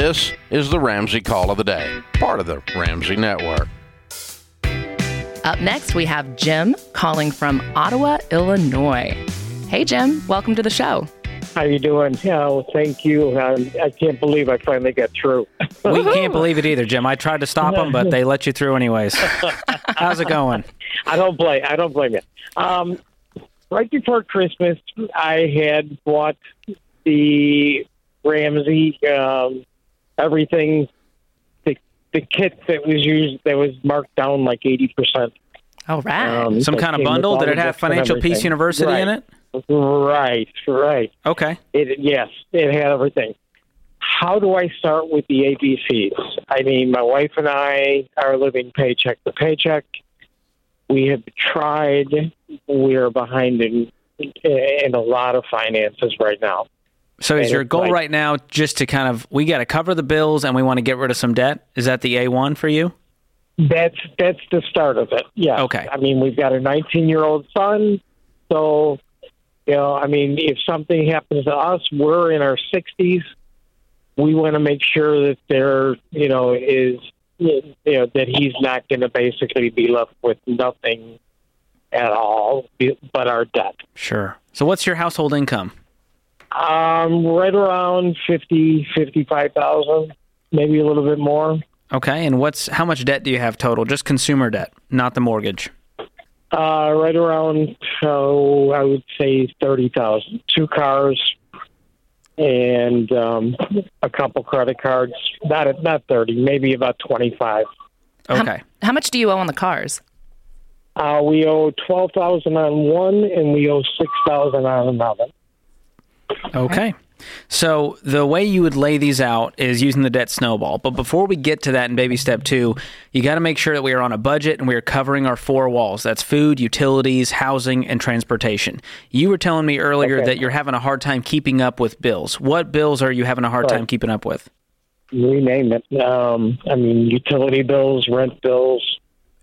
This is the Ramsey Call of the Day, part of the Ramsey Network. Up next, we have Jim calling from Ottawa, Illinois. Hey, Jim, welcome to the show. How you doing? Yeah, well, thank you. Um, I can't believe I finally got through. we can't believe it either, Jim. I tried to stop them, but they let you through anyways. How's it going? I don't blame. I don't blame you. Um, right before Christmas, I had bought the Ramsey um, everything the the kit that was used that was marked down like eighty percent. All right. Um, Some that kind of bundle? all Did it have Financial Peace. University right. in it? Right, right. Okay. It, yes, it had everything. How do I start with the ABCs? I mean, my wife and I are living paycheck to paycheck. We have tried. We are behind in in a lot of finances right now. So is your goal like- right now just to kind of we got to cover the bills and we want to get rid of some debt? Is that the A1 for you? That's that's the start of it. Yeah. Okay. I mean, we've got a 19 year old son, so you know, I mean, if something happens to us, we're in our 60s. We want to make sure that there, you know, is you know that he's not going to basically be left with nothing at all but our debt. Sure. So what's your household income? Um, right around 50, 55,000, maybe a little bit more. Okay. And what's how much debt do you have total? Just consumer debt, not the mortgage. Uh, right around, oh, I would say thirty thousand. Two cars and um, a couple credit cards. Not not thirty, maybe about twenty five. Okay. How much do you owe on the cars? Uh, we owe twelve thousand on one, and we owe six thousand on another. Okay. So the way you would lay these out is using the debt snowball. But before we get to that in baby step two, you got to make sure that we are on a budget and we are covering our four walls. That's food, utilities, housing, and transportation. You were telling me earlier Okay. that you're having a hard time keeping up with bills. What bills are you having a hard Right. time keeping up with? You name it. Um, I mean, utility bills, rent bills.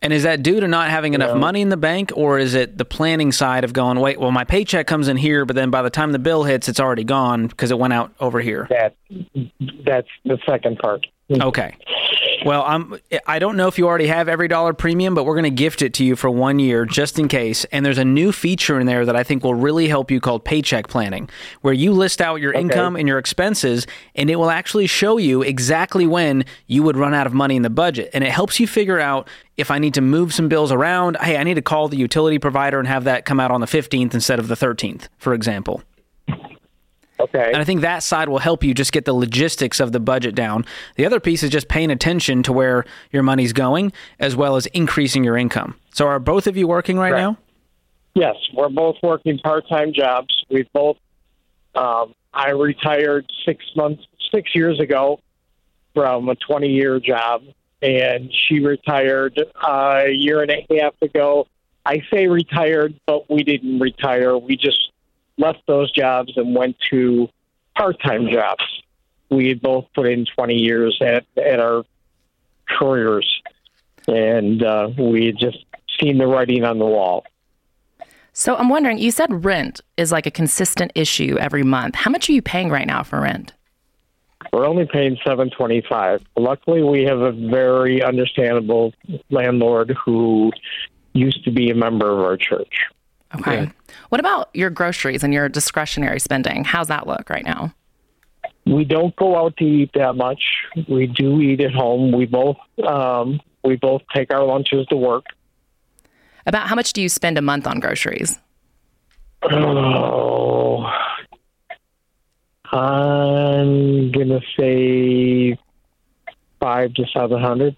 And is that due to not having enough No. money in the bank, or is it the planning side of going, wait, well, my paycheck comes in here, but then by the time the bill hits, it's already gone because it went out over here? That that's the second part. Hmm. Okay. Well, I'm. I don't know if you already have EveryDollar premium, but we're going to gift it to you for one year just in case. And there's a new feature in there that I think will really help you called paycheck planning, where you list out your income and your expenses, and it will actually show you exactly when you would run out of money in the budget, and it helps you figure out if I need to move some bills around. Hey, I need to call the utility provider and have that come out on the 15th instead of the 13th, for example. Okay. And I think that side will help you just get the logistics of the budget down. The other piece is just paying attention to where your money's going as well as increasing your income. So are both of you working right, Right. now? Yes, we're both working part-time jobs. We both. Um, I retired six months, six years ago, from a twenty-year job, and she retired uh, a year and a half ago. I say retired, but we didn't retire. We just left those jobs and went to part-time jobs. We had both put in twenty years at at our careers, and uh, we had just seen the writing on the wall. So I'm wondering, you said rent is like a consistent issue every month. How much are you paying right now for rent? We're only paying seven twenty five. Luckily, we have a very understandable landlord who used to be a member of our church. Okay. What about your groceries and your discretionary spending? How's that look right now? We don't go out to eat that much. We do eat at home. We both um, we both take our lunches to work. About how much do you spend a month on groceries? Oh, I'm gonna say five to seven hundred.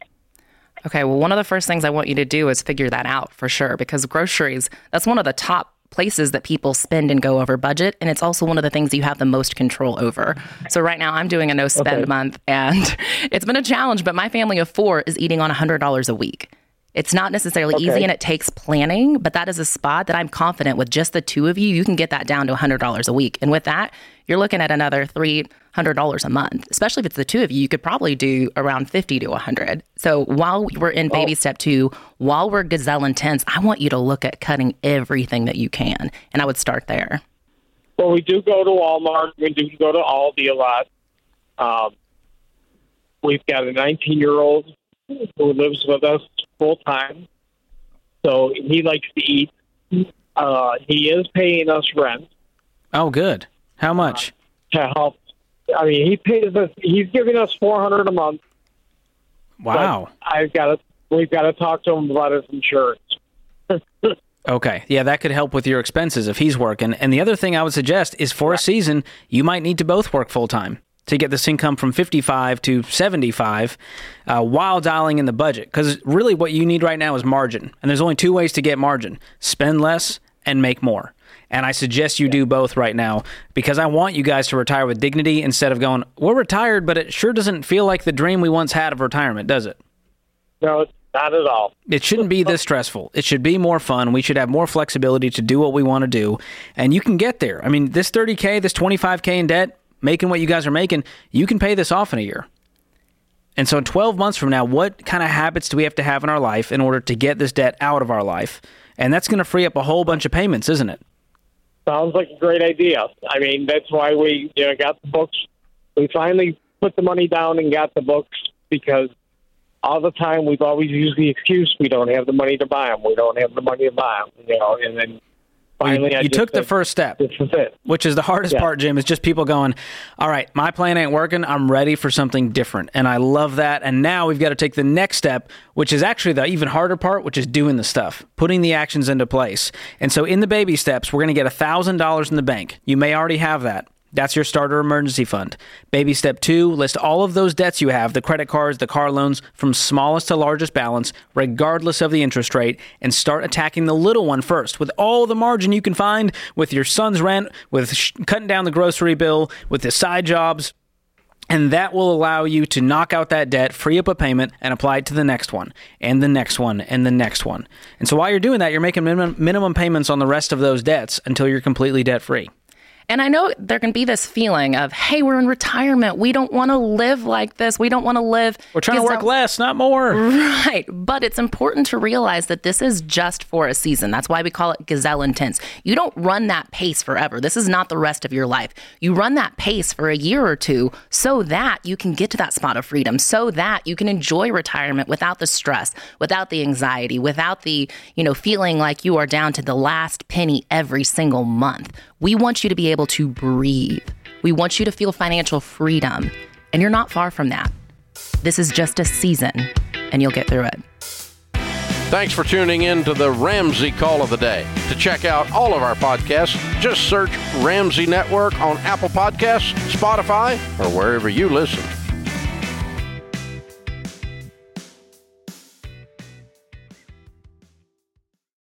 Okay, well, one of the first things I want you to do is figure that out for sure because groceries, that's one of the top places that people spend and go over budget. And it's also one of the things you have the most control over. So, right now, I'm doing a no spend Okay. month and it's been a challenge, but my family of four is eating on $100 a week. It's not necessarily easy and it takes planning, but that is a spot that I'm confident with just the two of you, you can get that down to $100 a week. And with that, you're looking at another $300 a month. Especially if it's the two of you, you could probably do around 50 to 100. So while we're in baby step two, while we're gazelle intense, I want you to look at cutting everything that you can. And I would start there. Well, we do go to Walmart. We do go to Aldi a lot. Um, we've got a 19 year old who lives with us full time. So he likes to eat. Uh, he is paying us rent Oh, good. How much? to help. I mean, he pays us. He's giving us 400 a month. Wow. I've got to. We've got to talk to him about his insurance. Okay. Yeah, that could help with your expenses if he's working. And the other thing I would suggest is for a season, you might need to both work full time to get this income from 55 to 75 uh, while dialing in the budget. Because really, what you need right now is margin. And there's only two ways to get margin spend less and make more. And I suggest you do both right now because I want you guys to retire with dignity instead of going, we're retired, but it sure doesn't feel like the dream we once had of retirement, does it? No, it's not at all. It shouldn't be this stressful. It should be more fun. We should have more flexibility to do what we want to do. And you can get there. I mean, this 30K, this 25K in debt, making what you guys are making, you can pay this off in a year. And so, in 12 months from now, what kind of habits do we have to have in our life in order to get this debt out of our life? And that's going to free up a whole bunch of payments, isn't it? Sounds like a great idea. I mean, that's why we you know got the books. We finally put the money down and got the books because all the time we've always used the excuse we don't have the money to buy them. We don't have the money to buy them. You know, and then You finally you just took the said, first step. This is it. which is the hardest Yeah. part, Jim, is just people going, all right, my plan ain't working. I'm ready for something different. And I love that. And now we've got to take the next step, which is actually the even harder part, which is doing the stuff, putting the actions into place. And so in the baby steps, we're going to get $1,000 in the bank. You may already have that. That's your starter emergency fund. Baby step two, list all of those debts you have the credit cards, the car loans, from smallest to largest balance, regardless of the interest rate, and start attacking the little one first with all the margin you can find with your son's rent, with sh- cutting down the grocery bill, with the side jobs. And that will allow you to knock out that debt, free up a payment, and apply it to the next one, and the next one, and the next one. And so while you're doing that, you're making minimum, minimum payments on the rest of those debts until you're completely debt free. And I know there can be this feeling of, hey, we're in retirement. We don't want to live like this. We don't want to live. We're trying to work less, not more. Right. But it's important to realize that this is just for a season. That's why we call it gazelle intense. You don't run that pace forever. This is not the rest of your life. You run that pace for a year or two so that you can get to that spot of freedom, so that you can enjoy retirement without the stress, without the anxiety, without the, you know, feeling like you are down to the last penny every single month. We want you to be able to breathe. We want you to feel financial freedom. And you're not far from that. This is just a season, and you'll get through it. Thanks for tuning in to the Ramsey Call of the Day. To check out all of our podcasts, just search Ramsey Network on Apple Podcasts, Spotify, or wherever you listen.